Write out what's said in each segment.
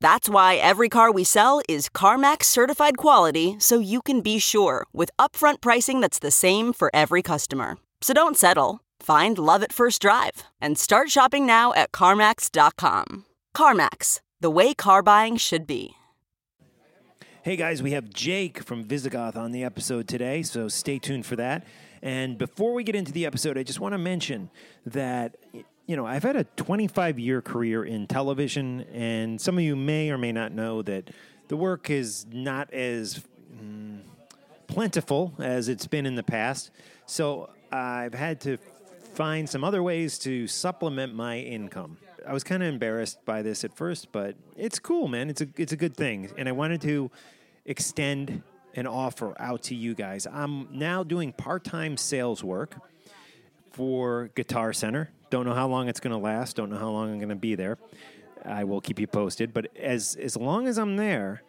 That's why every car we sell is CarMax certified quality so you can be sure with upfront pricing that's the same for every customer. So don't settle. Find love at first drive and start shopping now at CarMax.com. CarMax, the way car buying should be. Hey guys, we have Jake from Visigoth on the episode today, so stay tuned for that. And before we get into the episode, I just want to mention that you know, I've had a 25 year career in television, and some of you may or may not know that the work is not as mm, plentiful as it's been in the past. So I've had to find some other ways to supplement my income. I was kind of embarrassed by this at first, but it's cool, man. It's a it's a good thing, and I wanted to extend an offer out to you guys. I'm now doing part time sales work for Guitar Center. Don't know how long it's going to last. Don't know how long I'm going to be there. I will keep you posted. But as as long as I'm there,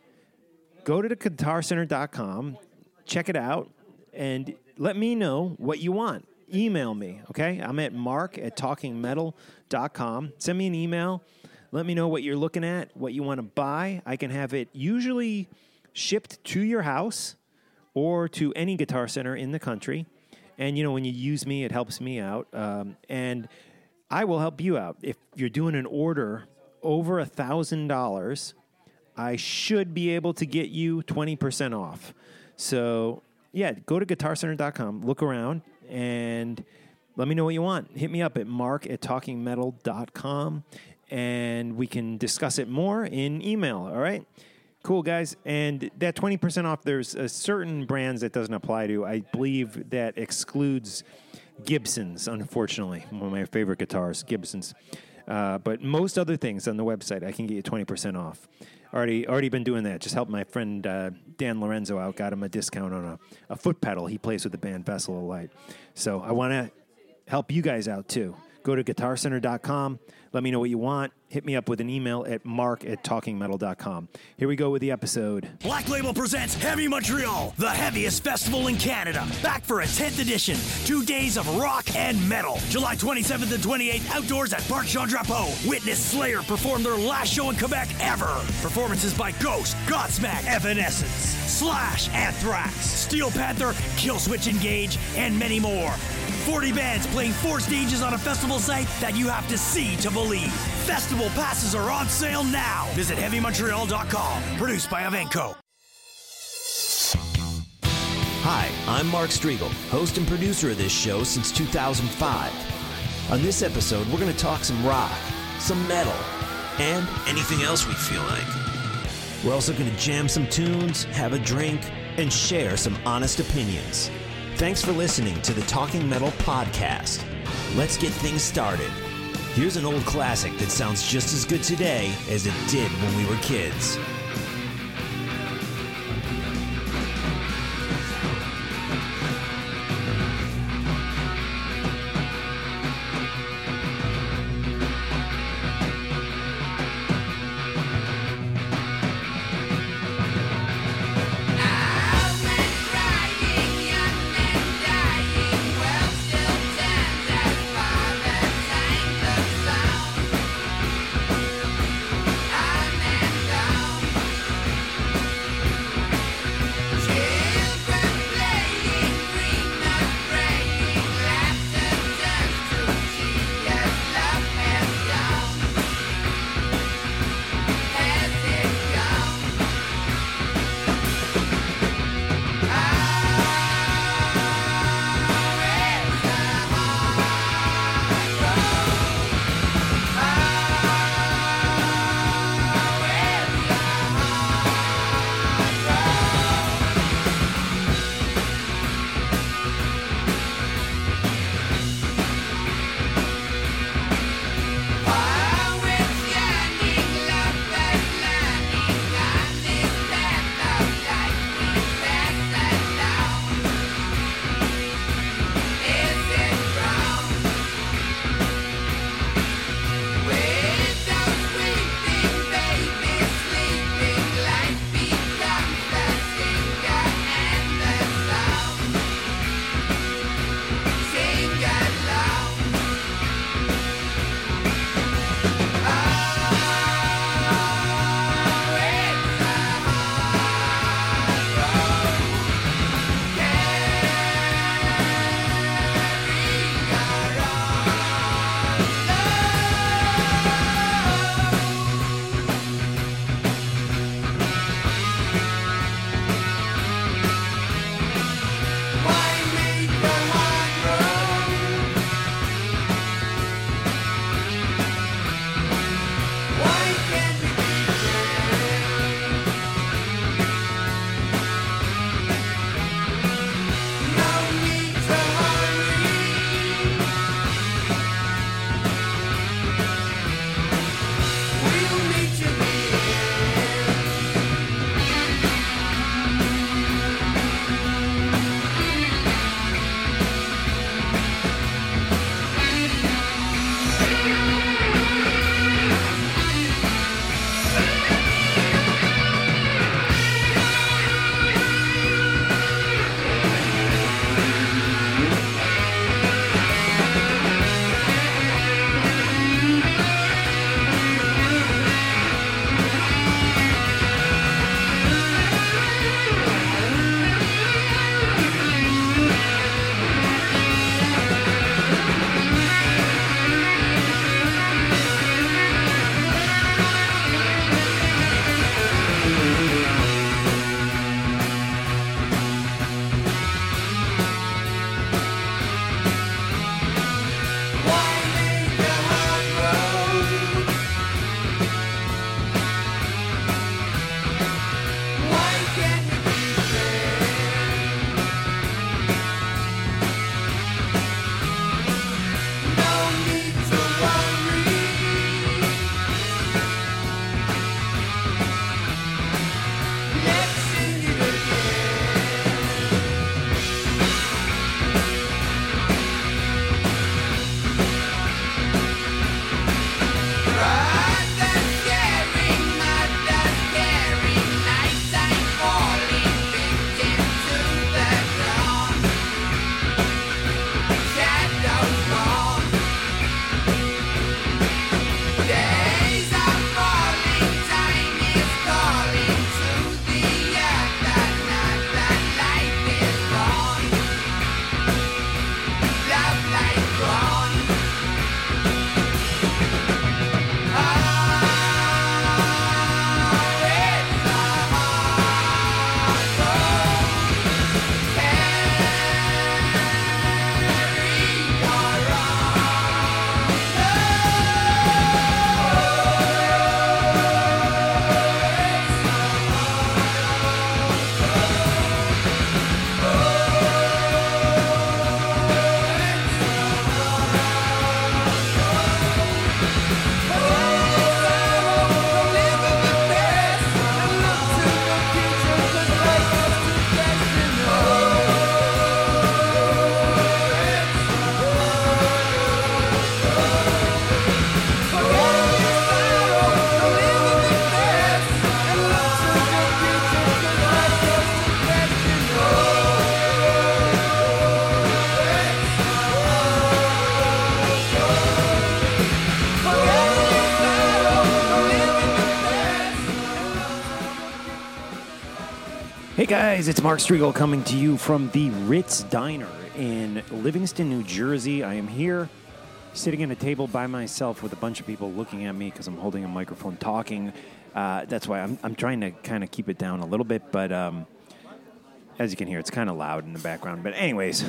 go to the guitarcenter.com, check it out, and let me know what you want. Email me, okay? I'm at mark at talkingmetal.com. Send me an email. Let me know what you're looking at, what you want to buy. I can have it usually shipped to your house or to any guitar center in the country. And you know, when you use me, it helps me out. Um, and I will help you out. If you're doing an order over a thousand dollars, I should be able to get you 20% off. So yeah, go to guitarcenter.com, look around, and let me know what you want. Hit me up at mark at talkingmetal.com and we can discuss it more in email. All right. Cool, guys. And that 20% off, there's a certain brands that doesn't apply to. I believe that excludes Gibsons, unfortunately. One of my favorite guitars, Gibsons. Uh, but most other things on the website, I can get you 20% off. Already, already been doing that. Just helped my friend uh, Dan Lorenzo out. Got him a discount on a, a foot pedal. He plays with the band Vessel of Light. So I want to help you guys out too. Go to guitarcenter.com. Let me know what you want. Hit me up with an email at mark at talkingmetal.com. Here we go with the episode. Black Label presents Heavy Montreal, the heaviest festival in Canada. Back for a 10th edition. Two days of rock and metal. July 27th and 28th, outdoors at Parc Jean Drapeau. Witness Slayer perform their last show in Quebec ever. Performances by Ghost, Godsmack, Evanescence, Slash, Anthrax, Steel Panther, Killswitch Engage, and many more. 40 bands playing four stages on a festival site that you have to see to believe. Festival passes are on sale now. Visit HeavyMontreal.com. Produced by Evenko. Hi, I'm Mark Strigl, host and producer of this show since 2005. On this episode, we're going to talk some rock, some metal, and anything else we feel like. We're also going to jam some tunes, have a drink, and share some honest opinions. Thanks for listening to the Talking Metal Podcast. Let's get things started. Here's an old classic that sounds just as good today as it did when we were kids. Guys, it's Mark Strigl coming to you from the Ritz Diner in Livingston, New Jersey. I am here sitting at a table by myself with a bunch of people looking at me because I'm holding a microphone talking. Uh, that's why I'm, I'm trying to kind of keep it down a little bit, but um, as you can hear, it's kind of loud in the background. But, anyways,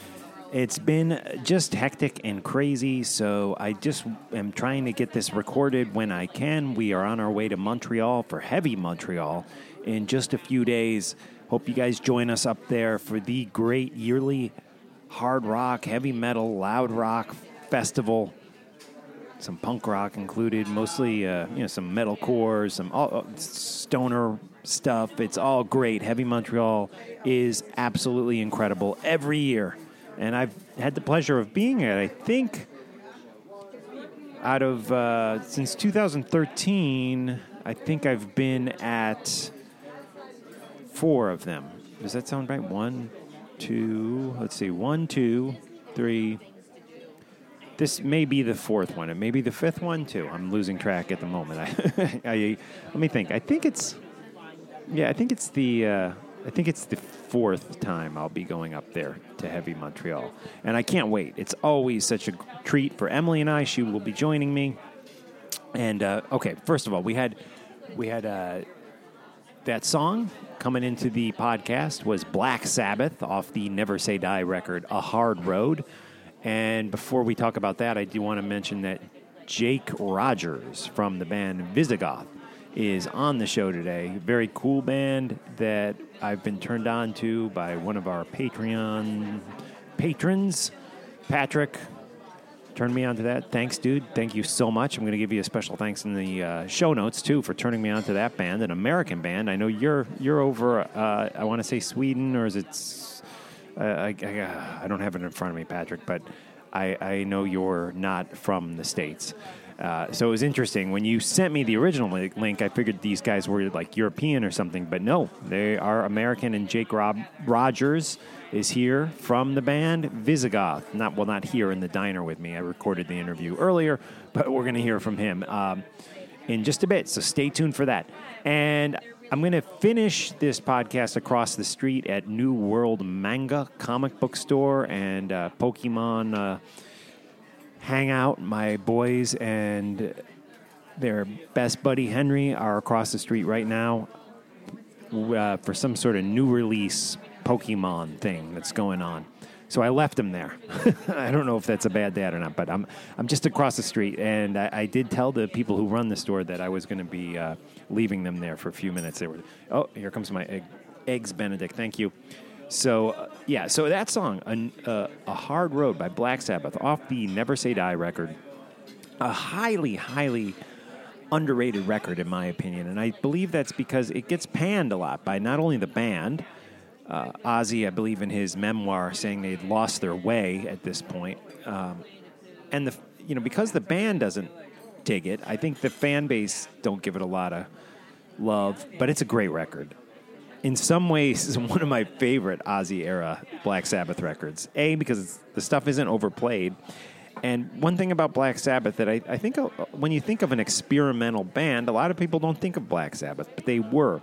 it's been just hectic and crazy, so I just am trying to get this recorded when I can. We are on our way to Montreal for Heavy Montreal in just a few days. Hope you guys join us up there for the great yearly hard rock, heavy metal, loud rock festival. Some punk rock included, mostly uh, you know some metalcore, some all, uh, stoner stuff. It's all great. Heavy Montreal is absolutely incredible every year, and I've had the pleasure of being at. I think out of uh, since 2013, I think I've been at four of them. Does that sound right? One, two, let's see, one, two, three. This may be the fourth one. It may be the fifth one, too. I'm losing track at the moment. I, I, let me think. I think it's, yeah, I think it's the, uh, I think it's the fourth time I'll be going up there to Heavy Montreal. And I can't wait. It's always such a treat for Emily and I. She will be joining me. And, uh, okay, first of all, we had, we had, uh, that song coming into the podcast was Black Sabbath off the Never Say Die record, A Hard Road. And before we talk about that, I do want to mention that Jake Rogers from the band Visigoth is on the show today. Very cool band that I've been turned on to by one of our Patreon patrons, Patrick turned me on to that. Thanks, dude. Thank you so much. I'm going to give you a special thanks in the uh, show notes too for turning me on to that band, an American band. I know you're you're over. Uh, I want to say Sweden, or is it? Uh, I, I, I, don't have it in front of me, Patrick, but I, I know you're not from the states. Uh, so it was interesting when you sent me the original link. I figured these guys were like European or something, but no, they are American. And Jake Rob Rogers is here from the band Visigoth. Not well, not here in the diner with me. I recorded the interview earlier, but we're going to hear from him um, in just a bit. So stay tuned for that. And I'm going to finish this podcast across the street at New World Manga Comic Book Store and uh, Pokemon uh, Hangout. My boys and their best buddy Henry are across the street right now uh, for some sort of new release Pokemon thing that's going on. So I left him there. I don't know if that's a bad dad or not, but I'm I'm just across the street, and I, I did tell the people who run the store that I was going to be uh, leaving them there for a few minutes. They were, oh, here comes my egg, eggs Benedict. Thank you. So uh, yeah, so that song, a, uh, a hard road by Black Sabbath, off the Never Say Die record, a highly highly underrated record in my opinion, and I believe that's because it gets panned a lot by not only the band uh, Ozzy, I believe, in his memoir, saying they'd lost their way at this point. Um, and the you know because the band doesn't dig it, I think the fan base don't give it a lot of love. But it's a great record. In some ways, is one of my favorite Ozzy era Black Sabbath records. A because the stuff isn't overplayed. And one thing about Black Sabbath that I, I think uh, when you think of an experimental band, a lot of people don't think of Black Sabbath, but they were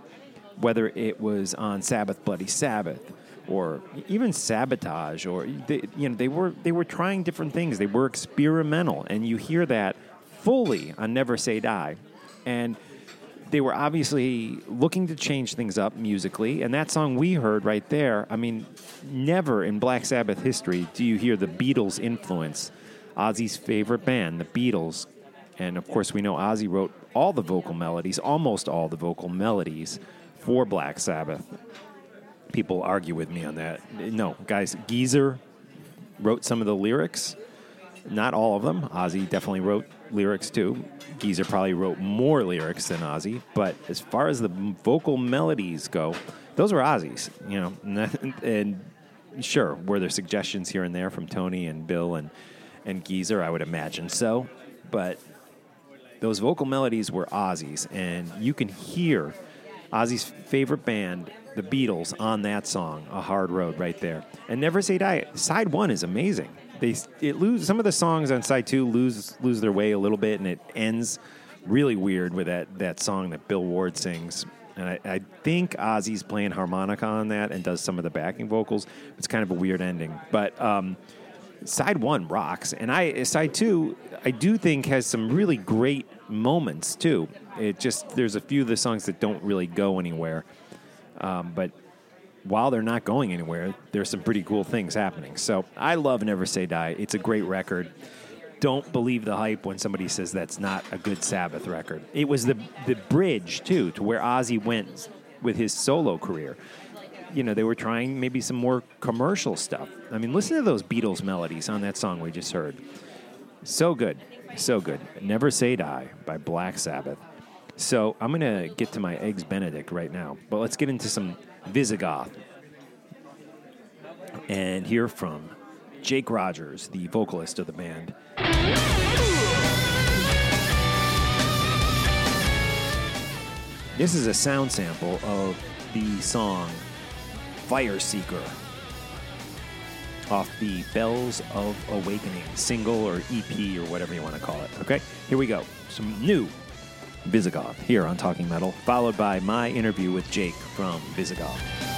whether it was on Sabbath Bloody Sabbath or even sabotage or they, you know they were they were trying different things they were experimental and you hear that fully on never say die and they were obviously looking to change things up musically and that song we heard right there i mean never in black sabbath history do you hear the beatles influence ozzy's favorite band the beatles and of course we know ozzy wrote all the vocal melodies almost all the vocal melodies for Black Sabbath. People argue with me on that. No, guys, Geezer wrote some of the lyrics. Not all of them. Ozzy definitely wrote lyrics too. Geezer probably wrote more lyrics than Ozzy, but as far as the vocal melodies go, those were Ozzy's, you know. And, and sure, were there suggestions here and there from Tony and Bill and and Geezer? I would imagine so, but those vocal melodies were Ozzy's, and you can hear Ozzy's favorite band, the Beatles, on that song, "A Hard Road," right there. And "Never Say Die." Side one is amazing. They it lose some of the songs on side two lose lose their way a little bit, and it ends really weird with that that song that Bill Ward sings. and I, I think Ozzy's playing harmonica on that and does some of the backing vocals. It's kind of a weird ending, but um, side one rocks, and I side two I do think has some really great moments too. It just there's a few of the songs that don't really go anywhere, um, but while they're not going anywhere, there's some pretty cool things happening. So I love Never Say Die. It's a great record. Don't believe the hype when somebody says that's not a good Sabbath record. It was the the bridge too to where Ozzy went with his solo career. You know, they were trying maybe some more commercial stuff. I mean, listen to those Beatles melodies on that song we just heard. So good. So good. Never Say Die by Black Sabbath. So I'm going to get to my Eggs Benedict right now, but let's get into some Visigoth and hear from Jake Rogers, the vocalist of the band. This is a sound sample of the song Fire Seeker off the Bells of Awakening single or EP or whatever you want to call it. Okay, here we go. Some new Visigoth here on Talking Metal, followed by my interview with Jake from Visigoth.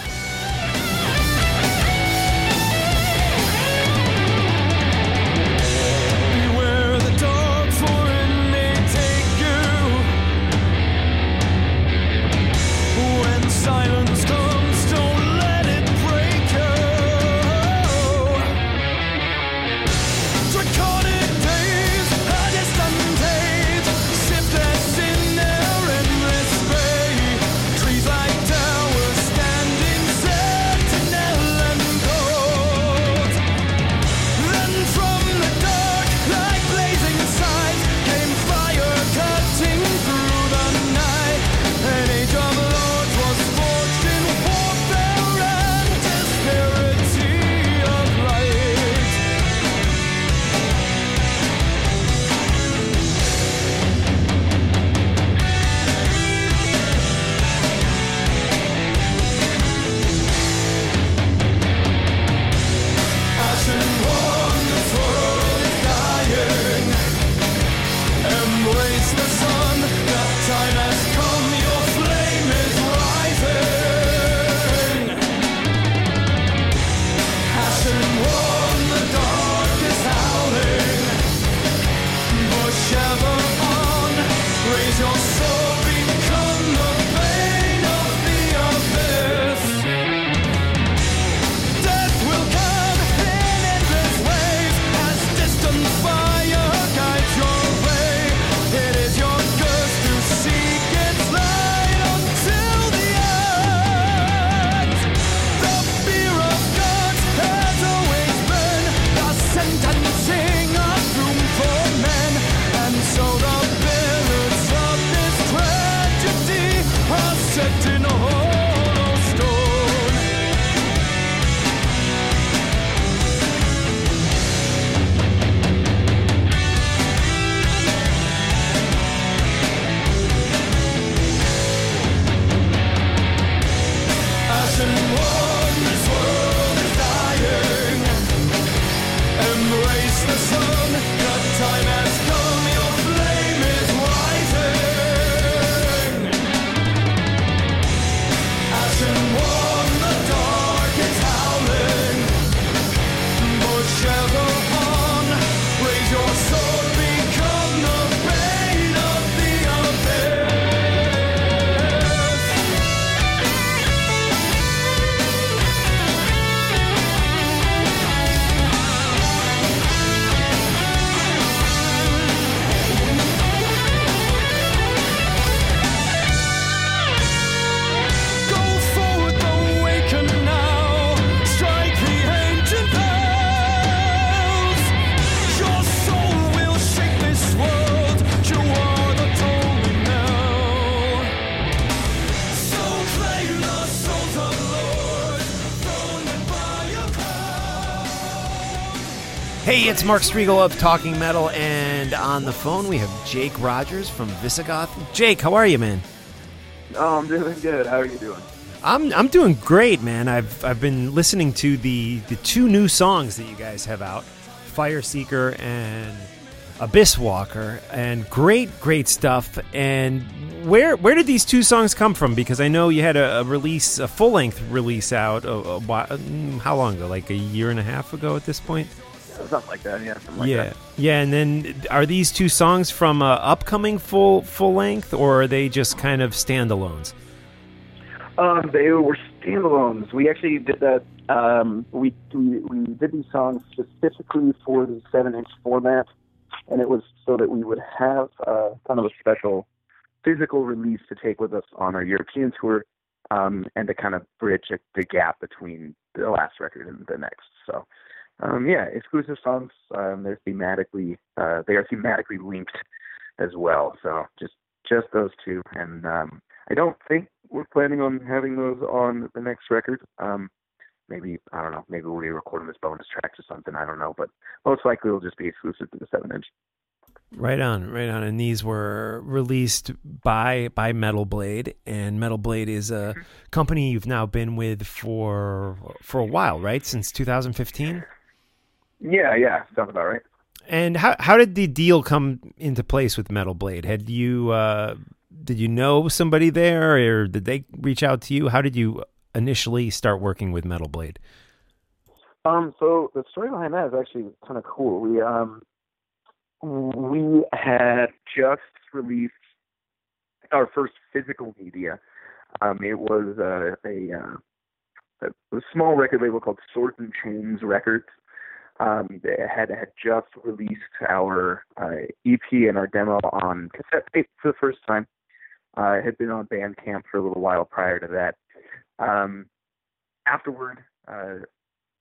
It's Mark Strigl of Talking Metal, and on the phone we have Jake Rogers from Visigoth. Jake, how are you, man? Oh, I'm doing good. How are you doing? I'm I'm doing great, man. I've I've been listening to the the two new songs that you guys have out, Fire Seeker and Abyss Walker, and great, great stuff. And where where did these two songs come from? Because I know you had a, a release, a full length release out. A, a, mm, how long ago? Like a year and a half ago at this point. Something like that, yeah. Something like yeah, that. yeah. And then are these two songs from a upcoming full full length, or are they just kind of standalones? Um, they were standalones. We actually did that. Um, we, we we did these songs specifically for the seven-inch format, and it was so that we would have uh, kind of a special physical release to take with us on our European tour, um, and to kind of bridge the gap between the last record and the next. So, um, yeah, exclusive songs. Um, they're thematically uh, they are thematically linked as well. So just just those two, and um, I don't think we're planning on having those on the next record. Um, maybe I don't know. Maybe we'll re-record them as bonus tracks or something. I don't know, but most likely it'll just be exclusive to the seven inch. Right on, right on. And these were released by by Metal Blade, and Metal Blade is a company you've now been with for for a while, right? Since 2015. Yeah, yeah, sounds about right. And how how did the deal come into place with Metal Blade? Had you uh, did you know somebody there, or did they reach out to you? How did you initially start working with Metal Blade? Um, so the story behind that is actually kind of cool. We um, we had just released our first physical media. Um, it was uh, a, uh, a a small record label called Swords and Chains Records. Um, had had just released our uh, EP and our demo on cassette tape for the first time. Uh, had been on Bandcamp for a little while prior to that. Um, afterward, uh,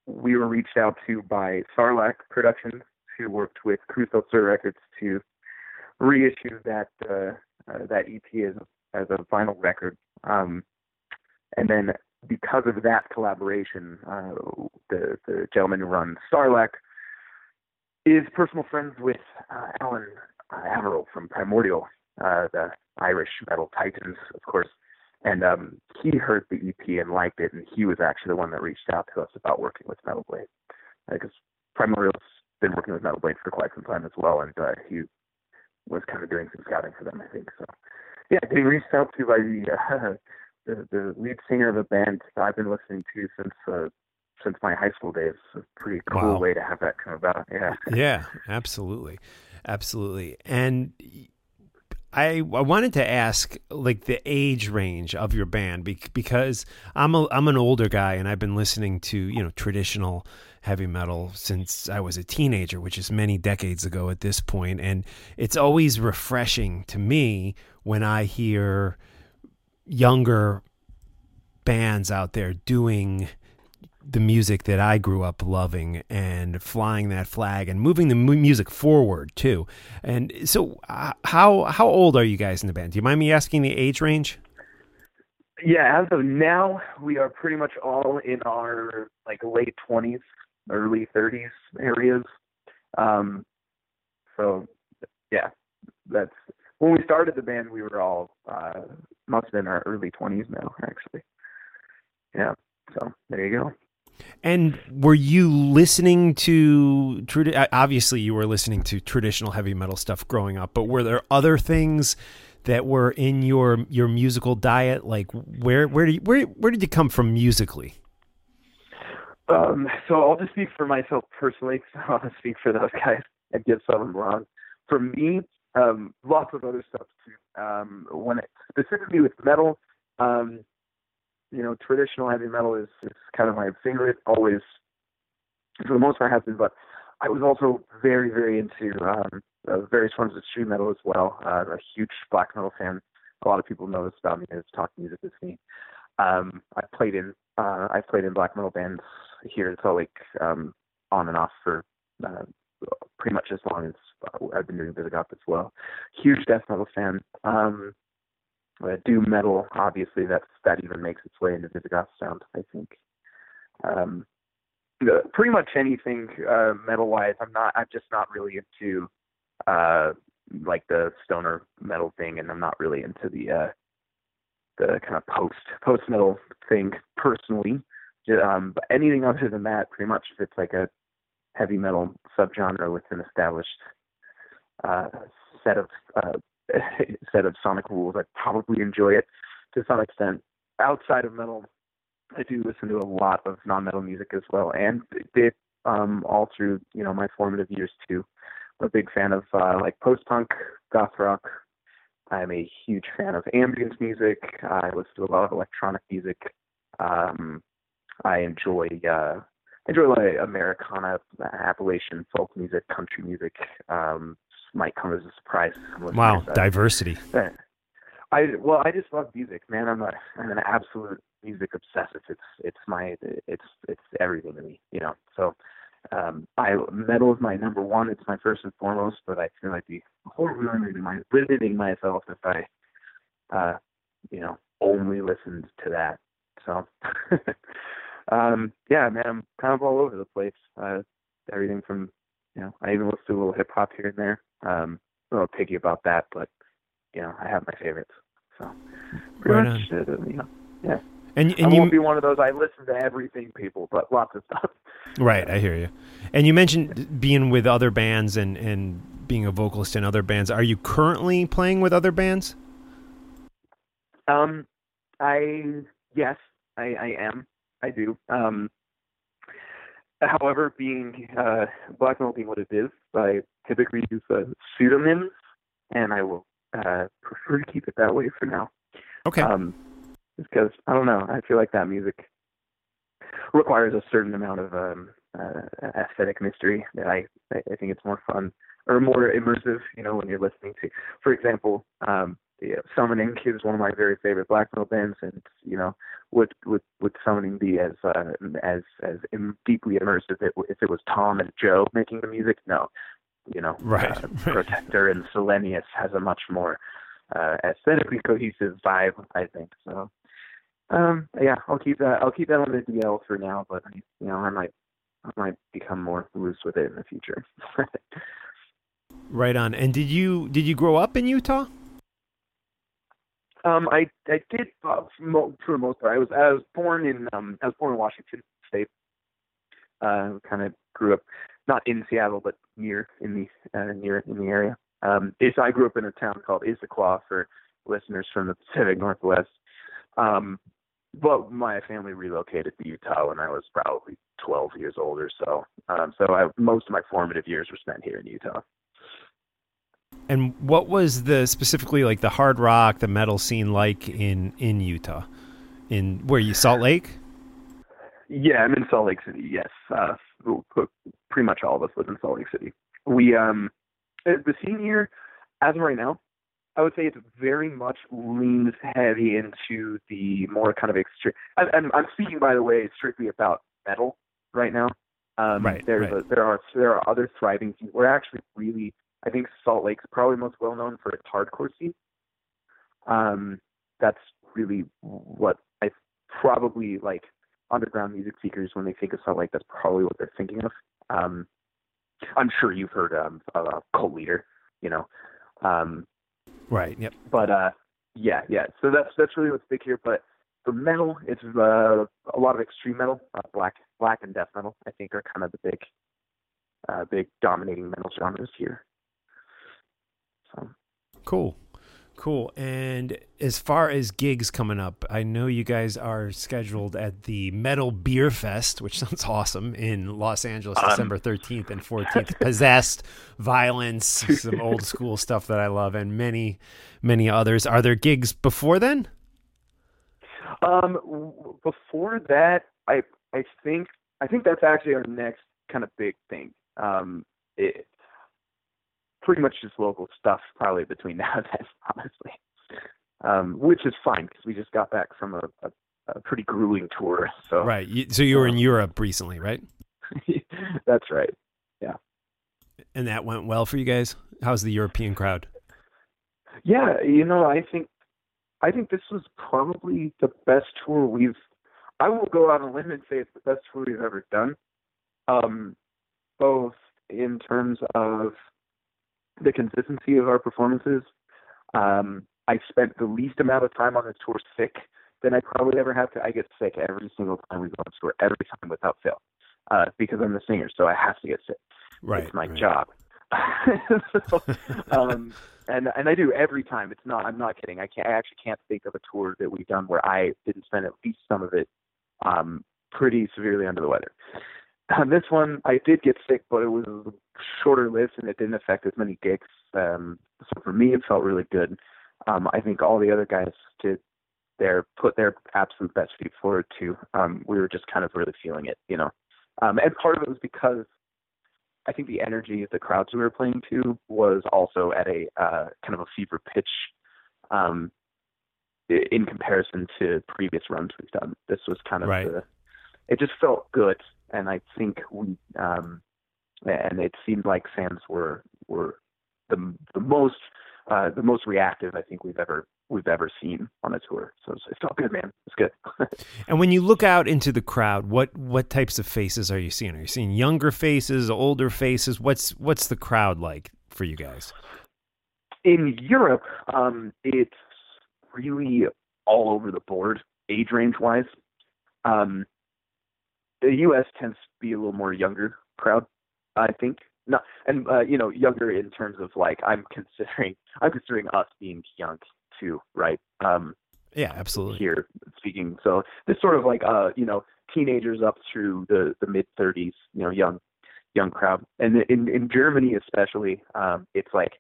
we were reached out to by Sarlacc Productions, who worked with Cruz Del Sur Records to reissue that uh, uh, that EP as as a vinyl record. Um, and then because of that collaboration, uh, the the gentleman who runs Sarlacc is personal friends with uh, Alan uh, Averill from Primordial, uh, the Irish metal titans, of course. And um, he heard the EP and liked it, and he was actually the one that reached out to us about working with Metal Blade, because Primordial's been working with Metal Blade for quite some time as well, and uh, he was kind of doing some scouting for them, I think. So, yeah, getting reached out to by the uh, the, the lead singer of a band that I've been listening to since uh, since my high school days. It's a pretty cool Wow. way to have that come about. Yeah. yeah, absolutely, absolutely. And I I wanted to ask like the age range of your band bec- because I'm a I'm an older guy and I've been listening to you know traditional heavy metal since I was a teenager, which is many decades ago at this point, and it's always refreshing to me when I hear younger bands out there doing the music that I grew up loving and flying that flag and moving the mu- music forward too. And so, uh, how how old are you guys in the band? Do you mind me asking the age range? Yeah, as of now, we are pretty much all in our like late twenties, early thirties areas. Um, so, yeah, that's when we started the band. We were all uh, must have been our early twenties now, actually. Yeah. So there you go. And were you listening to obviously you were listening to traditional heavy metal stuff growing up, but were there other things that were in your your musical diet? Like where where do you, where where did you come from musically? Um, so I'll just speak for myself personally. I to speak for those guys and get some of them wrong. For me, um, lots of other stuff too. Um, when it, specifically with metal, um, you know, traditional heavy metal is, is kind of my favorite. Always, for the most part, has been. But I was also very, very into um, uh, various forms of street metal as well. Uh, a huge black metal fan. A lot of people know this about me as talk music with me. Um, I played in uh, I played in black metal bands here in Salt Lake um, on and off for uh, pretty much as long as I've been doing Visigoth as well. Huge death metal fan. Um, uh, doom metal, obviously, that's that even makes its way into Visigoth sound. I think. Um, pretty much anything uh, metal-wise, I'm not. I'm just not really into uh, like the stoner metal thing, and I'm not really into the uh, the kind of post post metal thing personally. Um, but anything other than that, pretty much if it's like a heavy metal subgenre with an established uh, set of uh, set of sonic rules. I probably enjoy it to some extent. Outside of metal, I do listen to a lot of non-metal music as well, and did um, all through you know my formative years too. I'm a big fan of uh, like post-punk, goth rock. I'm a huge fan of ambient music. I listen to a lot of electronic music. Um, I enjoy uh, enjoy like Americana, Appalachian folk music, country music. Um, might come as a surprise. to some Wow, listeners. Diversity. I well, I just love music, man. I'm a I'm an absolute music obsessive. It's it's my it's it's everything to me, you know. So um I metal is my number one. It's my first and foremost, but I feel like the horribly limiting, my, limiting myself if I uh you know only listened to that. So um yeah, man, I'm kind of all over the place. Uh everything from you know, I even listen to a little hip hop here and there. Um a little picky about that, but you know, I have my favorites. So pretty Right much, uh, you know, yeah. And I and won't you be one of those. I listen to everything, people, but lots of stuff. right, I hear you. And you mentioned being with other bands and and being a vocalist in other bands. Are you currently playing with other bands? Um, I yes, I, I am. I do. Um, however, being uh, black metal being what it is, I typically use uh, pseudonyms, and I will uh, prefer to keep it that way for now. Okay. Um, because I don't know. I feel like that music requires a certain amount of um, uh, aesthetic mystery that I I think it's more fun or more immersive. You know, when you're listening to, for example, um, yeah, Summoning is one of my very favorite black metal bands, and you know, would would would Summoning be as uh, as as deeply immersive if it, if it was Tom and Joe making the music? No, you know, Right, uh. Protector and Silenius has a much more uh, aesthetically cohesive vibe, I think. So, um, yeah, I'll keep that. I'll keep that on the DL for now, but you know, I might I might become more loose with it in the future. Right on. And did you did you grow up in Utah? Um, I I did uh, for, the most part. I was I was born in um I was born in Washington State. Uh, kind of grew up not in Seattle but near in the uh, near in the area. Um, is I grew up in a town called Issaquah for listeners from the Pacific Northwest. Um, but my family relocated to Utah when I was probably 12 years old or so. Um, so I, most of my formative years were spent here in Utah. And what was the specifically like the hard rock, the metal scene like in in Utah? In where you Salt Lake? Yeah, I'm in Salt Lake City. Yes, uh, pretty much all of us live in Salt Lake City. We um, uh, the scene here, as of right now, I would say it's very much leans heavy into the more kind of extreme. I'm, I'm speaking, by the way, strictly about metal right now. Um, Right, There's right. A, there are there are other thriving scenes. We're actually really, I think Salt Lake's probably most well known for its hardcore scene. Um, that's really what I probably like underground music seekers when they think of Salt Lake. That's probably what they're thinking of. Um, I'm sure you've heard um, of uh, Cult Leader, you know. Um, Right. Yep. but uh yeah yeah so that's that's really what's big here but for metal it's uh, a lot of extreme metal uh, black black and death metal i think are kind of the big uh big dominating metal genres here so Cool. Cool. And as far as gigs coming up, I know you guys are scheduled at the Metal Beer Fest, which sounds awesome, in Los Angeles, Um, December 13th and 14th. Possessed, Vio-lence, some old school stuff that I love, and many, many others. Are there gigs before then? um w- before that i i think i think that's actually our next kind of big thing um it pretty much just local stuff probably between now and then honestly um which is fine because we just got back from a, a a pretty grueling tour so Right. You, so you were in Europe recently, right? That's right. Yeah. And that went well for you guys? How's the European crowd? Yeah, you know, I think I think this was probably the best tour we've I will go out on a limb and say it's the best tour we've ever done. Um both in terms of the consistency of our performances. Um I spent the least amount of time on the tour sick than I probably ever have to. I get sick every single time we go on tour, every time without fail. Uh because I'm the singer, so I have to get sick. Right. it's my right. job. so, um, and and I do every time. It's not. I'm not kidding. I can't. I actually can't think of a tour that we've done where I didn't spend at least some of it um, pretty severely under the weather. On this one, I did get sick, but it was a shorter list and it didn't affect as many gigs. Um, so for me, it felt really good. Um, I think all the other guys did their put their absolute best feet forward too. Um, we were just kind of really feeling it, you know. Um, and part of it was because I think the energy of the crowds we were playing to was also at a uh, kind of a fever pitch um, in comparison to previous runs we've done. This was kind of Right. the, it just felt good, and I think we um, and it seemed like fans were were the the most uh, the most reactive I think we've ever we've ever seen on a tour. So it's- it felt good, man. It's good. And when you look out into the crowd, what what types of faces are you seeing? Are you seeing younger faces, older faces? What's what's the crowd like for you guys? in Europe, um, it's really all over the board, age range wise. Um, the U.S. tends to be a little more younger crowd, I think. No, and uh, you know, younger in terms of like I'm considering I'm considering us being young too, right? Um, Yeah, absolutely. here speaking. So this sort of like uh you know teenagers up through the the mid 30s, you know, young young crowd. And in in Germany especially, um it's like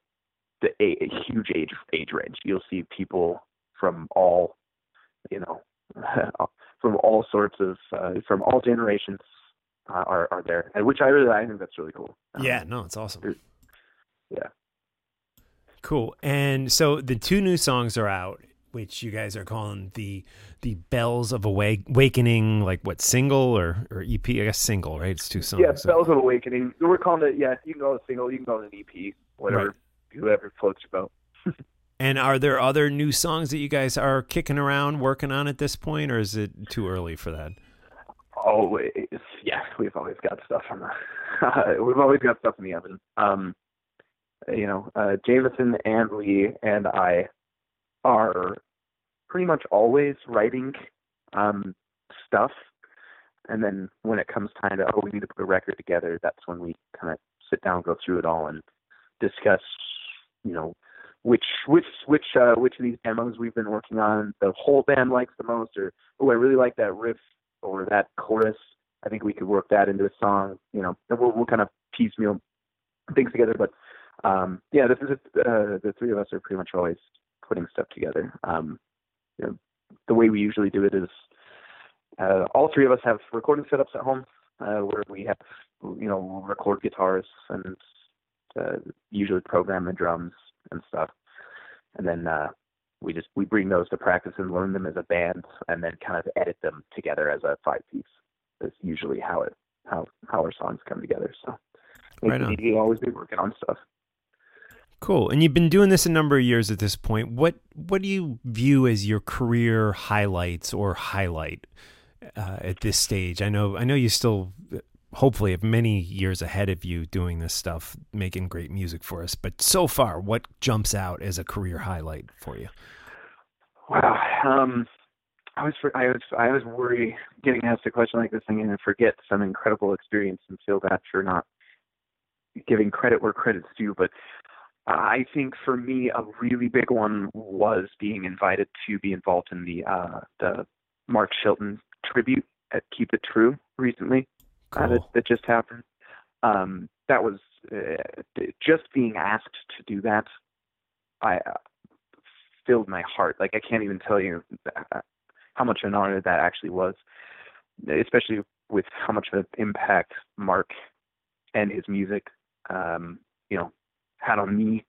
the a, a huge age age range. You'll see people from all you know from all sorts of uh, from all generations uh, are are there, and which I really I think that's really cool. Um, Yeah, no, it's awesome. yeah. Cool. And so the two new songs are out, which you guys are calling the the Bells of Awakening, like what single or or EP? I guess single, right? It's two songs. Yeah, Bells of Awakening. We're calling it. Yeah, you can call it a single. You can call it an EP. Whatever, Right. whoever floats your boat. And are there other new songs that you guys are kicking around, working on at this point, or is it too early for that? Always, yeah. We've always got stuff on the. we've always got stuff in the oven. Um, you know, uh, Jamison and Lee and I are pretty much always writing um, stuff, and then when it comes time to oh we need to put a record together, that's when we kind of sit down, go through it all, and discuss, you know, which which which uh, which of these demos we've been working on the whole band likes the most, or oh I really like that riff or that chorus. I think we could work that into a song, you know, and we'll, we'll kind of piecemeal things together. But um, yeah, this is uh, the three of us are pretty much always putting stuff together. Um, you know, the way we usually do it is uh, all three of us have recording setups at home uh, where we have, you know, we'll record guitars and uh, usually program the drums and stuff, and then uh, we just we bring those to practice and learn them as a band, and then kind of edit them together as a five piece. That's usually how it how how our songs come together. So Right on. you always be working on stuff. Cool. And you've been doing this a number of years at this point. What what do you view as your career highlights or highlight uh, at this stage? I know I know you still hopefully have many years ahead of you doing this stuff, making great music for us. But so far, what jumps out as a career highlight for you? Wow. Um, I was I was I was worried getting asked a question like this and going to forget some incredible experience and feel bad for not giving credit where credit's due. But I think for me, a really big one was being invited to be involved in the uh, the Mark Shelton tribute at Keep It True recently. Uh, that, that just happened. Um, that was uh, just being asked to do that. I uh, filled my heart. Like I can't even tell you uh, how much an honor that actually was, especially with how much of an impact Mark and his music, um, you know, had on me.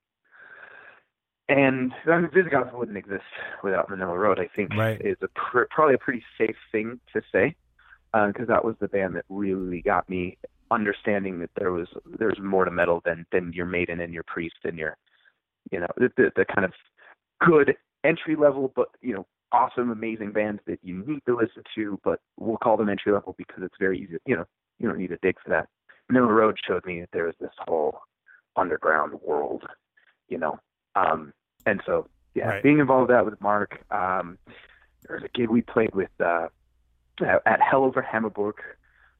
And I mean, Visigoth wouldn't exist without Manilla Road. I think Right. is a pr- probably a pretty safe thing to say, because that was the band that really got me understanding that there was there's more to metal than than your Maiden and your Priest and your, you know, the the, the kind of good entry level, but you know, awesome, amazing bands that you need to listen to, but we'll call them entry level because it's very easy. You know, you don't need to dig for that. Manilla Road showed me that there was this whole underground world, you know. Um, and so, yeah, Right. being involved with that with Mark. Um, there was a gig we played with uh, at Hell Over Hammaburg,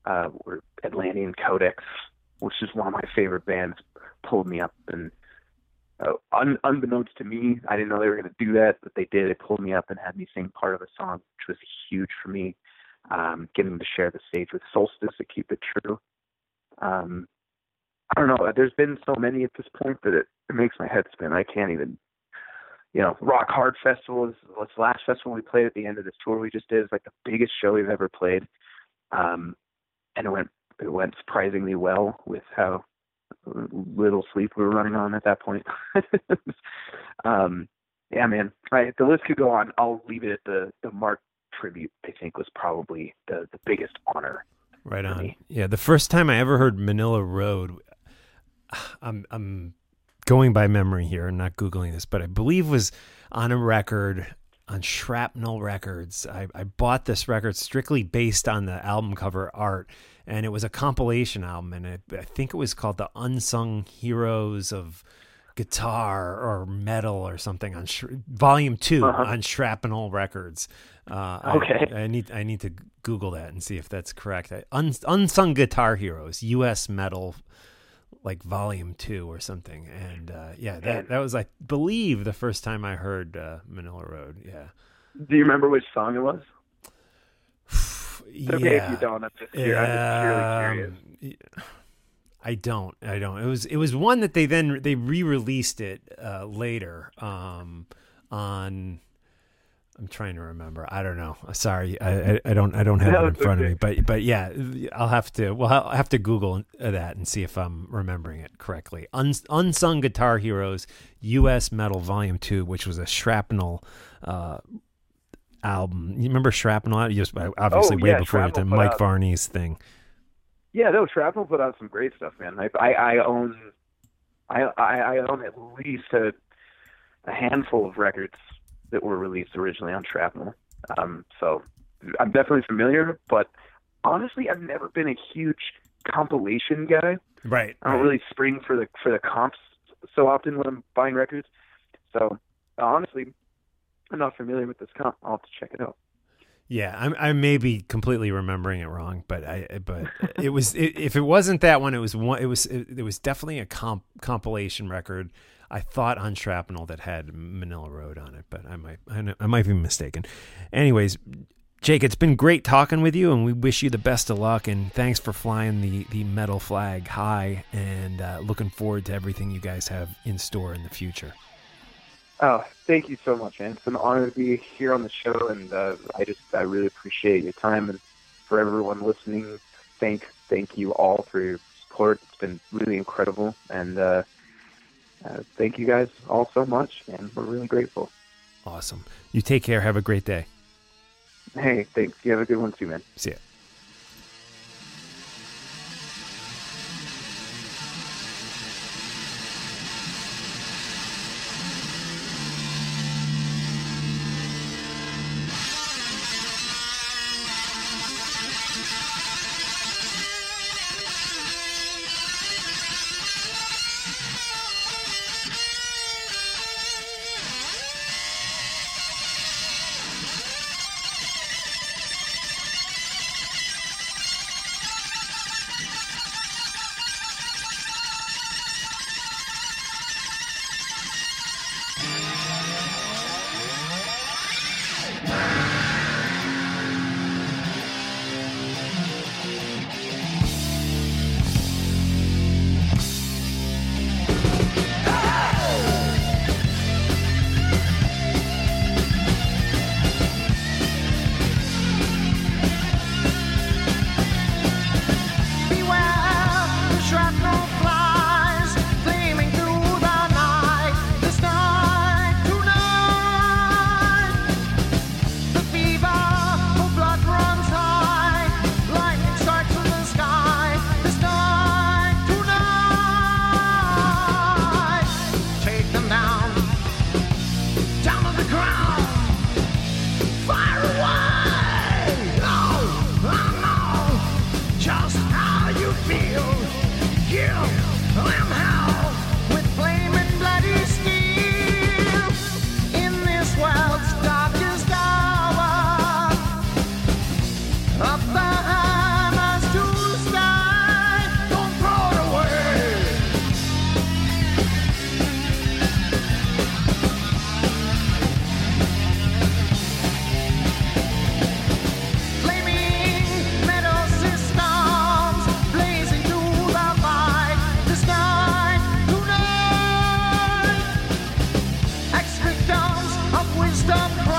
uh, or Atlantean Kodex, which is one of my favorite bands, pulled me up and uh, un- unbeknownst to me, I didn't know they were going to do that, but they did. They pulled me up and had me sing part of a song, which was huge for me. Um, getting to share the stage with Solstice to keep it true. Um, I don't know. There's been so many at this point that it, it makes my head spin. I can't even. You know, Rock Hard Festival is what's the last festival we played at the end of this tour we just did. It's like the biggest show we've ever played, um, and it went it went surprisingly well with how little sleep we were running on at that point. um, yeah, man. Right, the list could go on. I'll leave it at the the Mark tribute. I think was probably the the biggest honor. Right on. me. Yeah, the first time I ever heard Manilla Road, I'm I'm going by memory here and not googling this, but I believe was on a record on Shrapnel Records. I, I bought this record strictly based on the album cover art, and it was a compilation album, and it, I think it was called the Unsung Heroes of Guitar or Metal or something on sh- Volume 2 Uh-huh. on Shrapnel Records. Uh, I- Okay. I, need I need to Google that and see if that's correct. I, Un, Unsung Guitar Heroes, U.S. Metal, like Volume Two or something. And uh, yeah, that that was I believe the first time I heard uh, Manilla Road. Yeah, Do you remember which song it was? It's okay yeah. if you don't. I'm just, curious. I'm just really curious. Um, y- I don't. I don't. It was. It was one that they then they re-released it uh, later um, on. I'm trying to remember. I don't know. Sorry, I, I, I don't. I don't have No, it in front of me. But but yeah, I'll have to. Well, I'll have to Google that and see if I'm remembering it correctly. Uns, Unsung Guitar Heroes, U.S. Metal Volume Two, which was a Shrapnel. Uh, album you remember shrapnel You just obviously Oh, way yeah, before you Shrapnel did put mike out- varney's thing Yeah, no, Shrapnel put out some great stuff, man. I I, I own I, I I own at least a, a handful of records that were released originally on Shrapnel. Um, so I'm definitely familiar, but honestly, I've never been a huge compilation guy. right I don't really spring for the for the comps so often when I'm buying records. So honestly, I'm not familiar with this comp. I'll have to check it out. Yeah, I'm, I may be completely remembering it wrong, but I but it was it, if it wasn't that one, it was one. It was it, it was definitely a comp, compilation record. I thought on Shrapnel that had Manilla Road on it, but I might I, I might be mistaken. Anyways, Jake, it's been great talking with you, and we wish you the best of luck. And thanks for flying the the metal flag high, and uh, looking forward to everything you guys have in store in the future. Oh, thank you so much, man. It's an honor to be here on the show, and uh, I just I really appreciate your time and for everyone listening. Thank thank you all for your support. It's been really incredible, and uh, uh, thank you guys all so much, and we're really grateful. Awesome. You take care. Have a great day. Hey, thanks. You have a good one too, man. See ya. wisdom.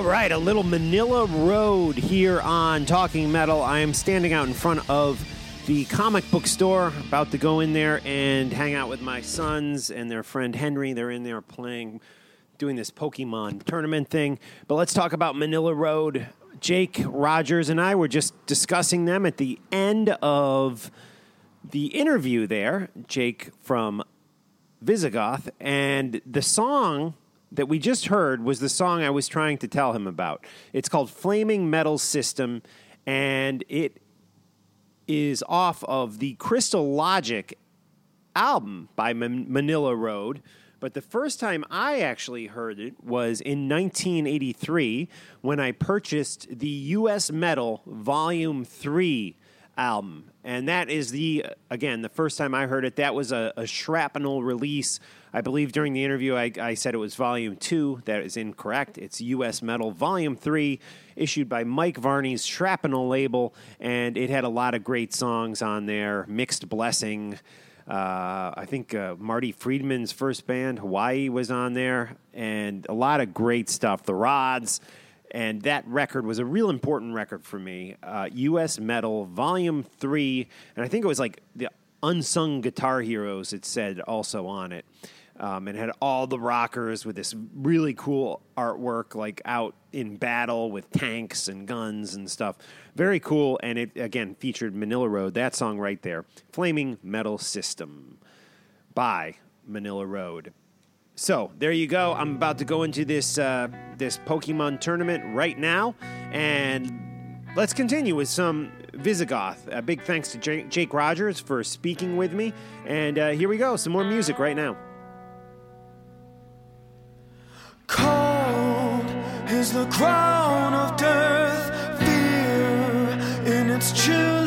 All right, a little Manilla Road here on Talking Metal. I am standing out in front of the comic book store, about to go in there and hang out with my sons and their friend Henry. They're in there playing, doing this Pokemon tournament thing. But let's talk about Manilla Road. Jake Rogers and I were just discussing them at the end of the interview there. Jake from Visigoth, and the song that we just heard was the song I was trying to tell him about. It's called Flaming Metal System, and it is off of the Crystal Logic album by Man- Manilla Road. But the first time I actually heard it was in 1983 when I purchased the US Metal Volume 3 album. And that is the, again, the first time I heard it. That was a, a shrapnel release. I believe during the interview I, I said it was Volume 2. That is incorrect. It's US Metal Volume 3, issued by Mike Varney's Shrapnel label. And it had a lot of great songs on there Mixed Blessing. Uh, I think uh, Marty Friedman's first band, Hawaii, was on there, and a lot of great stuff. The Rods, and that record was a real important record for me. Uh, U.S. Metal, Volume Three, and I think it was like the unsung guitar heroes. It said also on it, um, and had all the rockers with this really cool artwork, like out in battle with tanks and guns and stuff. Very cool, and it again featured Manilla Road. That song right there, "Flaming Metal System" by Manilla Road. So there you go. I'm about to go into this uh, this Pokemon tournament right now, and let's continue with some Visigoth. A big thanks to Jake, Rogers for speaking with me, and uh, here we go. Some more music right now. Cold is the crown of death, fear in its chilling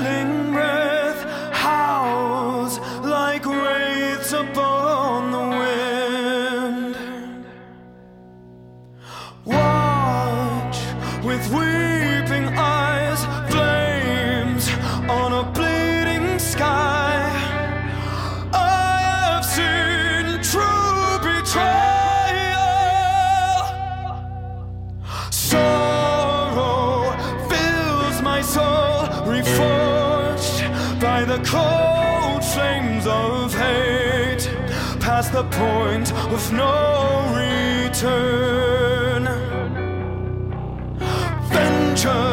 the point of no return. Vengeance,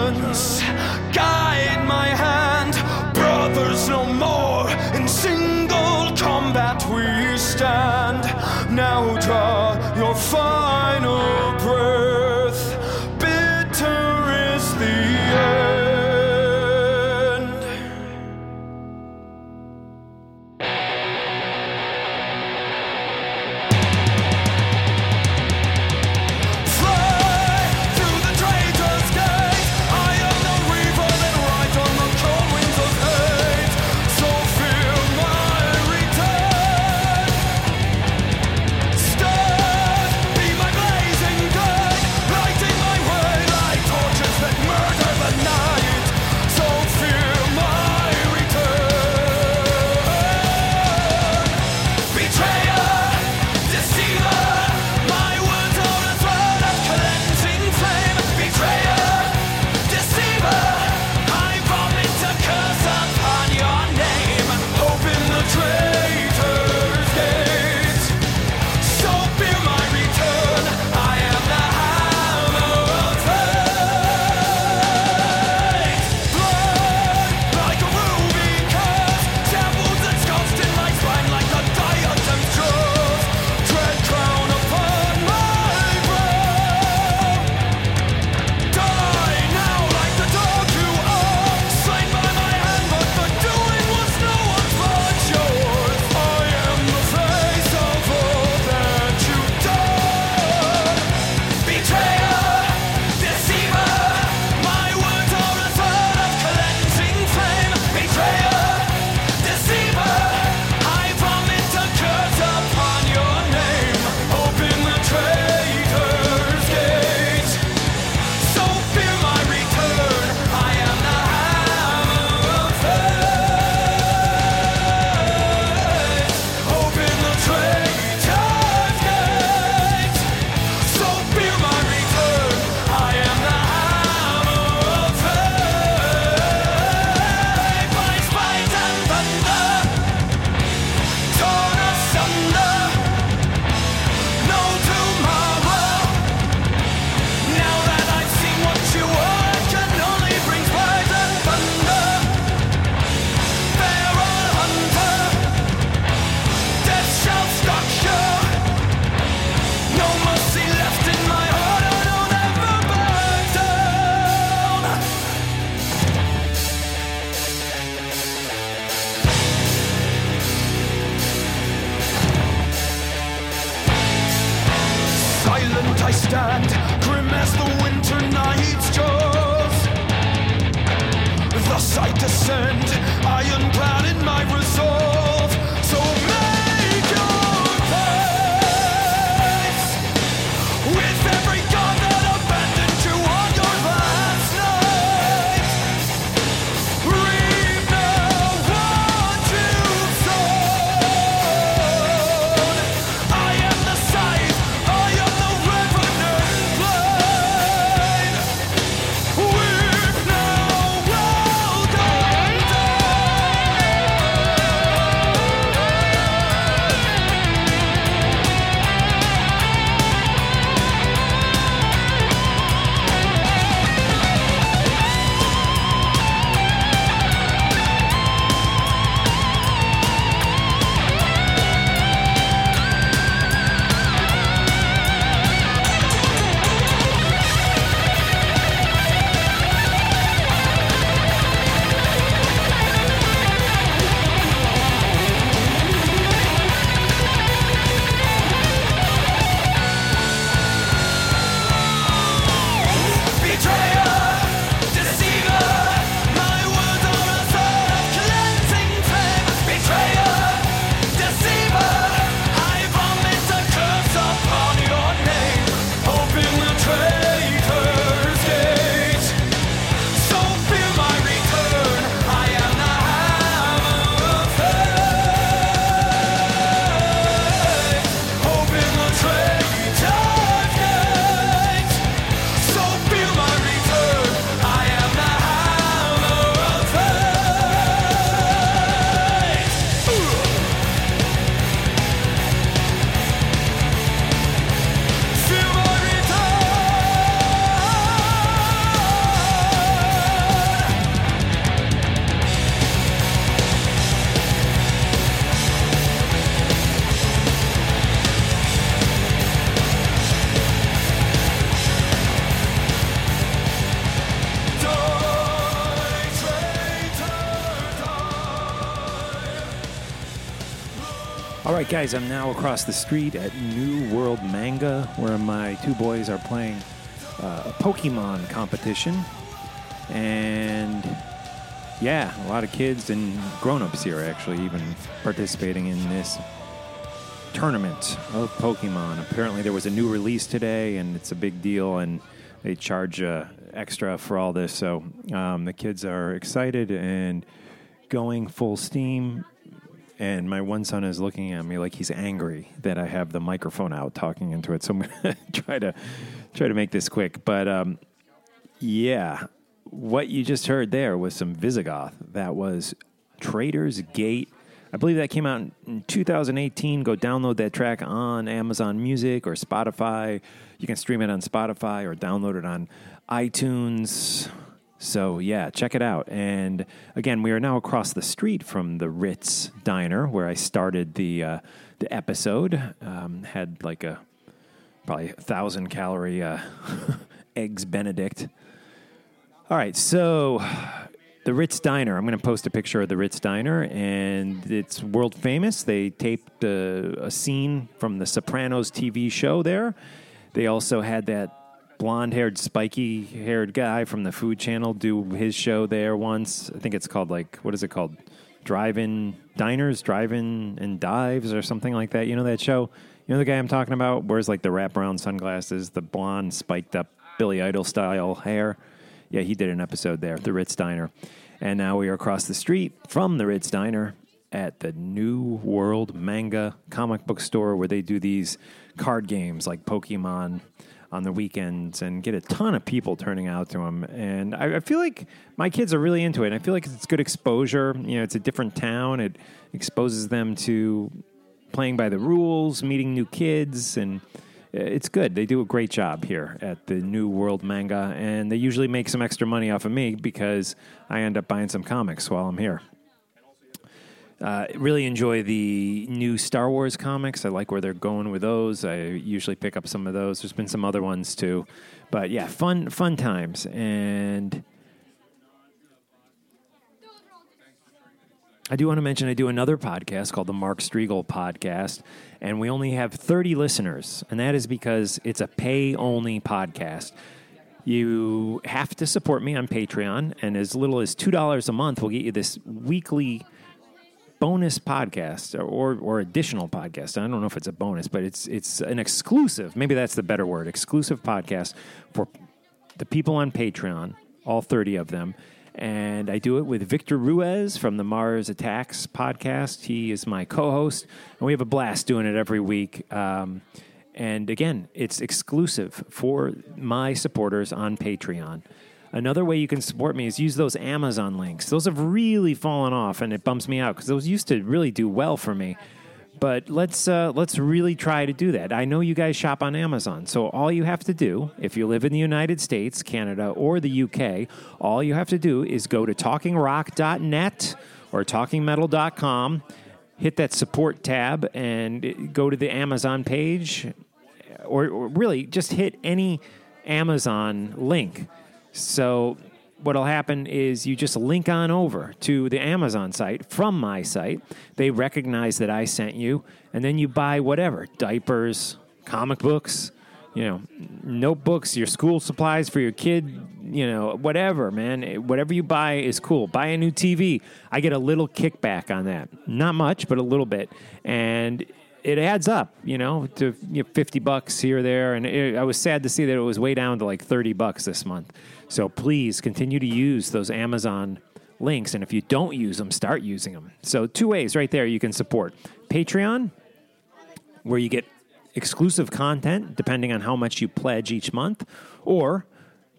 guys, I'm now across the street at New World Manga, where my two boys are playing uh, a Pokemon competition. And yeah, a lot of kids and grown ups here actually even participating in this tournament of Pokemon. Apparently, there was a new release today, and it's a big deal, and they charge uh, extra for all this. So um, the kids are excited and going full steam. And my one son is looking at me like he's angry that I have the microphone out talking into it. So I'm gonna try to try to make this quick. But um, yeah, what you just heard there was some Visigoth. That was Traitor's Gate. I believe that came out in 2018. Go download that track on Amazon Music or Spotify. You can stream it on Spotify or download it on iTunes. So yeah, check it out. And again, we are now across the street from the Ritz Diner where I started the uh, the episode. Um, had like a probably a thousand calorie uh, eggs Benedict. All right, so the Ritz Diner. I'm going to post a picture of the Ritz Diner, and it's world famous. They taped a, a scene from the Sopranos TV show there. They also had that blonde haired, spiky haired guy from the Food Channel do his show there once. I think it's called, like, what is it called? Drive in diners, drive in and dives, or something like that. You know that show? You know the guy I'm talking about? Wears like the wraparound sunglasses, the blonde, spiked up Billy Idol style hair. Yeah, he did an episode there, the Ritz Diner. And now we are across the street from the Ritz Diner at the New World Manga comic book store where they do these card games like Pokemon on the weekends and get a ton of people turning out to them. And I, I feel like my kids are really into it. And I feel like it's good exposure. You know, it's a different town. It exposes them to playing by the rules, meeting new kids, and eh, it's good. They do a great job here at the New World Manga, and they usually make some extra money off of me because I end up buying some comics while I'm here. Uh, really enjoy the new Star Wars comics. I like where they're going with those. I usually pick up some of those. There's been some other ones too, but yeah, fun fun times. And I do want to mention I do another podcast called the Mark Strigl Podcast, and we only have 30 listeners, and that is because it's a pay only podcast. you have to support me on Patreon, and as little as two dollars a month will get you this weekly bonus podcast or or additional podcast. I don't know if it's a bonus, but it's it's an exclusive. Maybe that's the better word. Exclusive podcast for the people on Patreon, all 30 of them. And I do it with Victor Ruiz from the Mars Attacks podcast. He is my co host, and we have a blast doing it every week. Um, and again, it's exclusive for my supporters on Patreon. Another way you can support me is use those Amazon links. Those have really fallen off, and it bumps me out because those used to really do well for me. But let's uh, let's really try to do that. I know you guys shop on Amazon, so all you have to do, if you live in the United States, Canada, or the UK, all you have to do is go to talkingrock.net or talkingmetal.com, hit that support tab, and go to the Amazon page, or, or really just hit any Amazon link. So what'll happen is you just link on over to the Amazon site from my site. They recognize that I sent you, and then you buy whatever diapers, comic books, you know, notebooks, your school supplies for your kid, you know, whatever, man. Whatever you buy is cool. Buy a new TV. I get a little kickback on that. Not much, but a little bit. And it adds up, you know, to you know, 50 bucks here or there. And it, I was sad to see that it was way down to like 30 bucks this month. So please continue to use those Amazon links. And if you don't use them, start using them. So, two ways right there you can support Patreon, where you get exclusive content depending on how much you pledge each month, or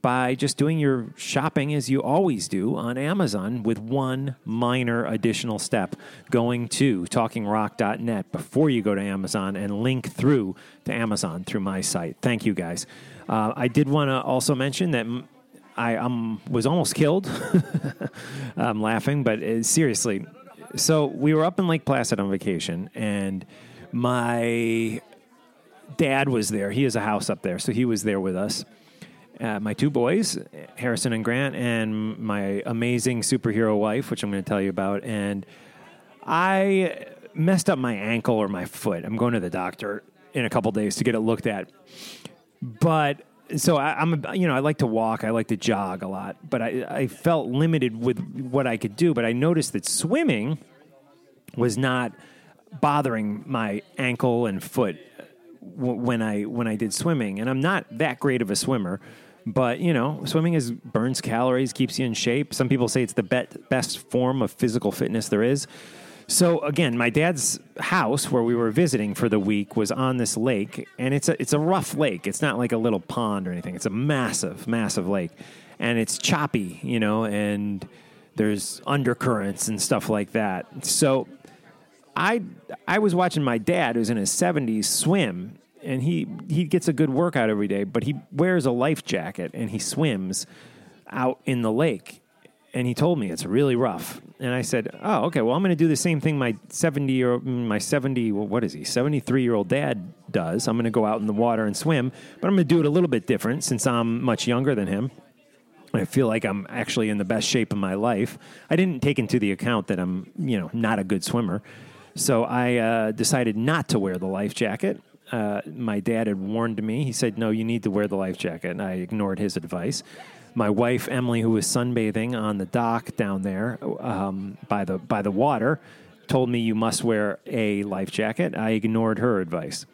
by just doing your shopping as you always do on Amazon with one minor additional step going to talkingrock.net before you go to Amazon and link through to Amazon through my site. Thank you guys. Uh, I did want to also mention that I um, was almost killed. I'm laughing, but uh, seriously. So we were up in Lake Placid on vacation, and my dad was there. He has a house up there, so he was there with us. Uh, my two boys, Harrison and Grant, and my amazing superhero wife, which I'm going to tell you about. And I messed up my ankle or my foot. I'm going to the doctor in a couple days to get it looked at. But so I, I'm, you know, I like to walk, I like to jog a lot, but I, I felt limited with what I could do. But I noticed that swimming was not bothering my ankle and foot when I when I did swimming, and I'm not that great of a swimmer. But you know, swimming is burns calories, keeps you in shape. Some people say it's the bet, best form of physical fitness there is. So again, my dad's house where we were visiting for the week was on this lake, and it's a it's a rough lake. It's not like a little pond or anything. It's a massive, massive lake, and it's choppy, you know, and there's undercurrents and stuff like that. So I I was watching my dad, who's in his seventies, swim, and he he gets a good workout every day. But he wears a life jacket and he swims out in the lake. And he told me it's really rough. And I said, "Oh, okay. Well, I'm going to do the same thing my seventy year my seventy well, what is he seventy three year old dad does. I'm going to go out in the water and swim, but I'm going to do it a little bit different since I'm much younger than him." I feel like I'm actually in the best shape of my life. I didn't take into the account that I'm, you know, not a good swimmer. So I uh, decided not to wear the life jacket. Uh, my dad had warned me. He said, "No, you need to wear the life jacket," and I ignored his advice. My wife Emily, who was sunbathing on the dock down there um, by the by the water, told me you must wear a life jacket. I ignored her advice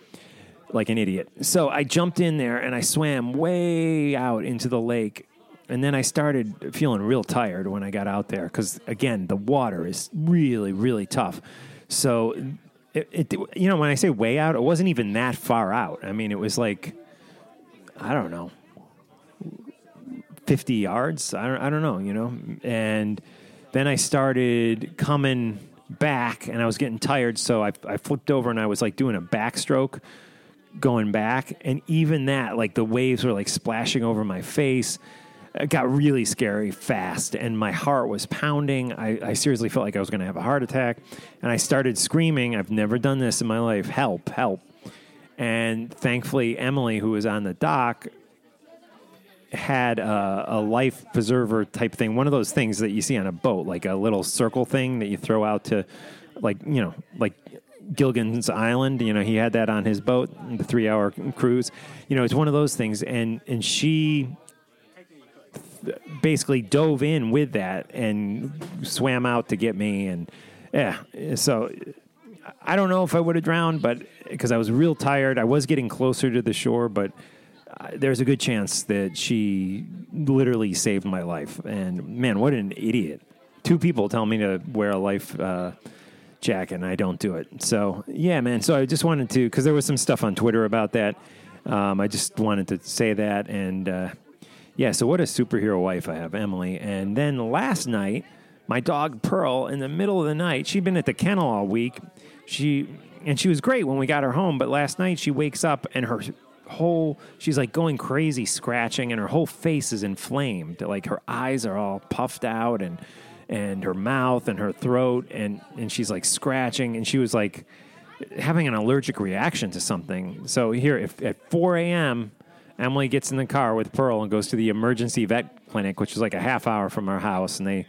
like an idiot. So I jumped in there and I swam way out into the lake. And then I started feeling real tired when I got out there because, again, the water is really, really tough. So, it, it, you know, when I say way out, it wasn't even that far out. I mean, it was like, I don't know, 50 yards. I don't, I don't know, you know. And then I started coming back and I was getting tired. So I, I flipped over and I was like doing a backstroke going back. And even that, like the waves were like splashing over my face. It got really scary fast and my heart was pounding. I, I seriously felt like I was going to have a heart attack. And I started screaming, I've never done this in my life help, help. And thankfully, Emily, who was on the dock, had a, a life preserver type thing, one of those things that you see on a boat, like a little circle thing that you throw out to, like you know, like Gilligan's Island. You know, he had that on his boat, the three-hour cruise. You know, it's one of those things, and and she basically dove in with that and swam out to get me. And yeah, so I don't know if I would have drowned, but because I was real tired, I was getting closer to the shore, but uh, there's a good chance that she literally saved my life. And man, what an idiot! Two people tell me to wear a life uh, jacket, and I don't do it. So yeah, man. So I just wanted to because there was some stuff on Twitter about that. Um, I just wanted to say that, and uh, yeah. So what a superhero wife I have, Emily. And then last night, my dog Pearl, in the middle of the night, she'd been at the kennel all week. She and she was great when we got her home, but last night she wakes up and her whole she's like going crazy scratching and her whole face is inflamed like her eyes are all puffed out and and her mouth and her throat and and she's like scratching and she was like having an allergic reaction to something so here if at 4 a.m emily gets in the car with pearl and goes to the emergency vet clinic which is like a half hour from our house and they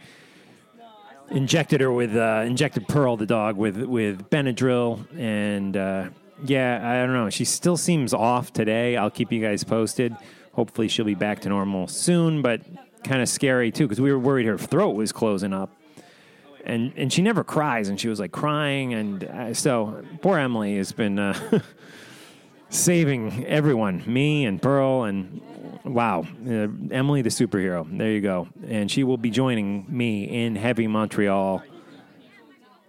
injected her with uh, injected Pearl the dog with with Benadryl and uh, yeah I don't know. She still seems off today. I'll keep you guys posted. Hopefully she'll be back to normal soon but kind of scary too because we were worried her throat was closing up. And and she never cries and she was like crying and uh, so poor Emily has been uh, saving everyone me and Pearl and wow uh, Emily the superhero there you go. And she will be joining me in heavy Montreal.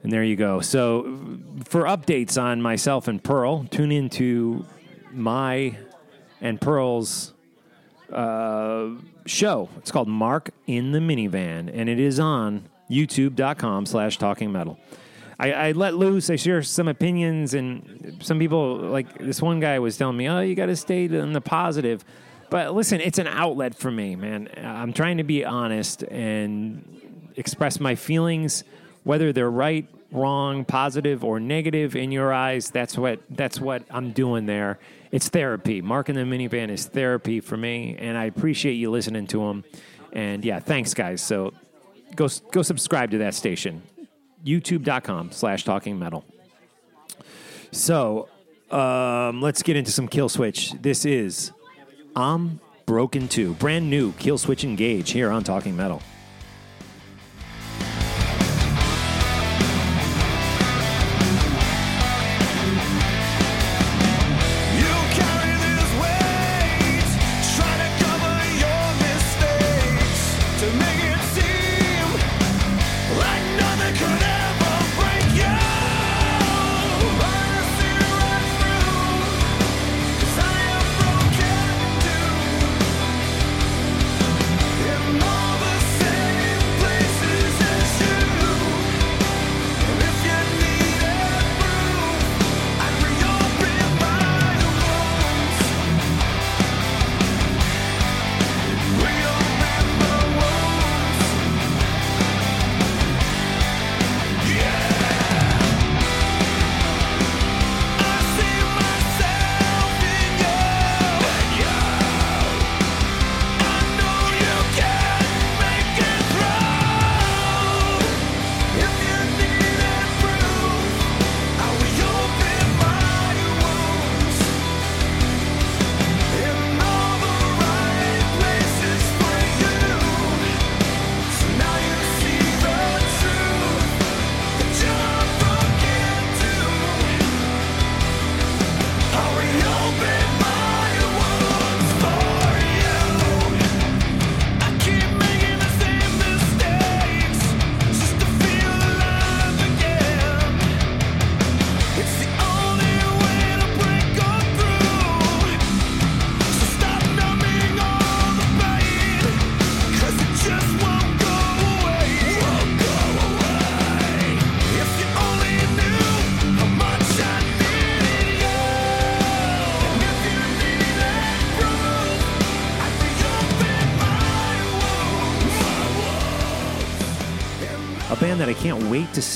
And there you go. So for updates on myself and Pearl tune into my and Pearl's uh, show. It's called Mark in the Minivan and it is on youtube.com slash talking metal I, I let loose. I share some opinions, and some people, like this one guy, was telling me, "Oh, you got to stay in the positive." But listen, it's an outlet for me, man. I'm trying to be honest and express my feelings, whether they're right, wrong, positive, or negative in your eyes. That's what that's what I'm doing there. It's therapy. Mark in the minivan is therapy for me, and I appreciate you listening to him. And yeah, thanks, guys. So go go subscribe to that station youtube.com slash talking metal. So um, let's get into some Killswitch. This is i'm broken 2 brand new Killswitch Engage here on talking metal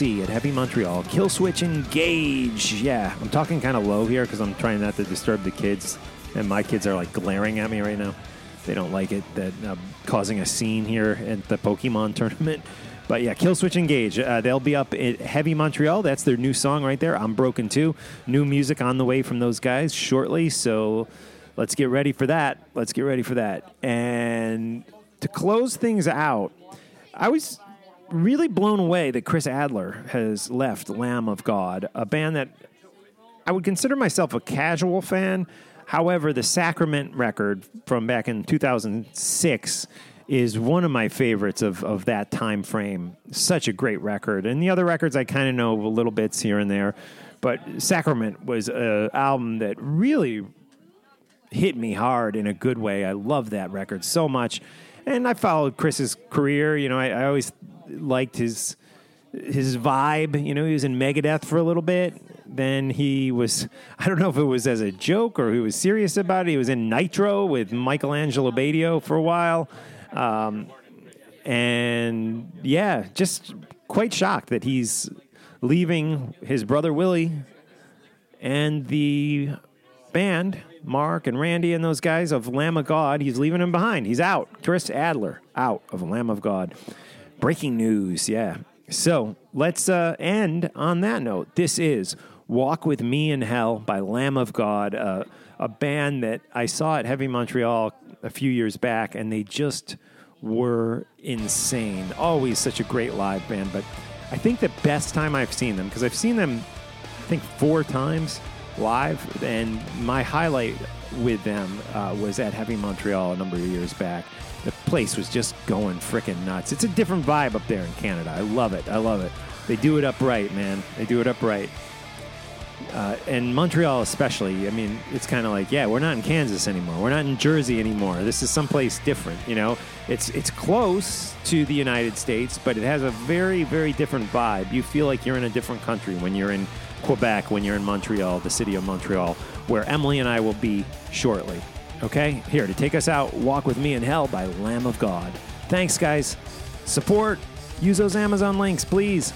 at heavy montreal. Killswitch Engage. Yeah i'm talking kind of low here because i'm trying not to disturb the kids and my kids are like glaring at me right now. They don't like it that i'm causing a scene here at the pokemon tournament. But yeah Killswitch Engage. Uh, they'll be up at heavy montreal. That's their new song right there i'm broken too. New music on the way from those guys shortly so let's get ready for that. Let's get ready for that. And to close things out, I was really blown away that Chris Adler has left Lamb of God, a band that I would consider myself a casual fan. However, the Sacrament record from back in 2006 is one of my favorites of, of that time frame. Such a great record. And the other records I kind of know a little bits here and there. But Sacrament was an album that really hit me hard in a good way. I love that record so much. And I followed Chris's career. You know, I, I always liked his his vibe. You know, he was in Megadeth for a little bit. Then he was, I don't know if it was as a joke or he was serious about it. He was in Nitro with Michael Angelo Batio for a while. Um, and yeah, just quite shocked that he's leaving his brother Willie and the band, Mark and Randy and those guys of Lamb of God. He's leaving them behind. He's out. Chris Adler out of Lamb of God. Breaking news, yeah. So let's uh, end on that note. This is Walk With Me in Hell by Lamb of God, uh, a band that I saw at Heavy Montreal a few years back, and they just were insane. Always such a great live band, but I think the best time I've seen them, because I've seen them, I think, four times live, and my highlight with them uh, was at Heavy Montreal a number of years back. The place was just going freaking nuts. It's a different vibe up there in Canada. I love it. I love it. They do it upright, man. They do it upright. Uh, and Montreal, especially, I mean, it's kind of like, yeah, we're not in Kansas anymore. We're not in Jersey anymore. This is someplace different. You know, it's it's close to the United States, but it has a very, very different vibe. You feel like you're in a different country when you're in Quebec, when you're in Montreal, the city of Montreal, where Emily and I will be shortly. Okay, here to take us out, "Walk with Me in Hell" by Lamb of God. Thanks, guys. Support. Use those Amazon links, please.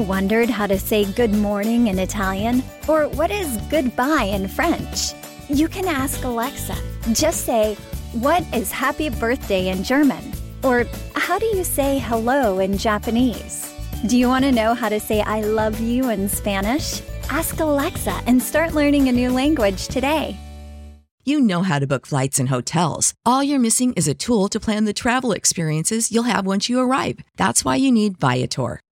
Wondered how to say good morning in Italian? Or what is goodbye in French? You can ask Alexa. Just say, What is happy birthday in German? Or how do you say hello in Japanese? Do you want to know how to say I love you in Spanish? Ask Alexa and start learning a new language today. You know how to book flights and hotels. All you're missing is a tool to plan the travel experiences you'll have once you arrive. That's why you need Viator.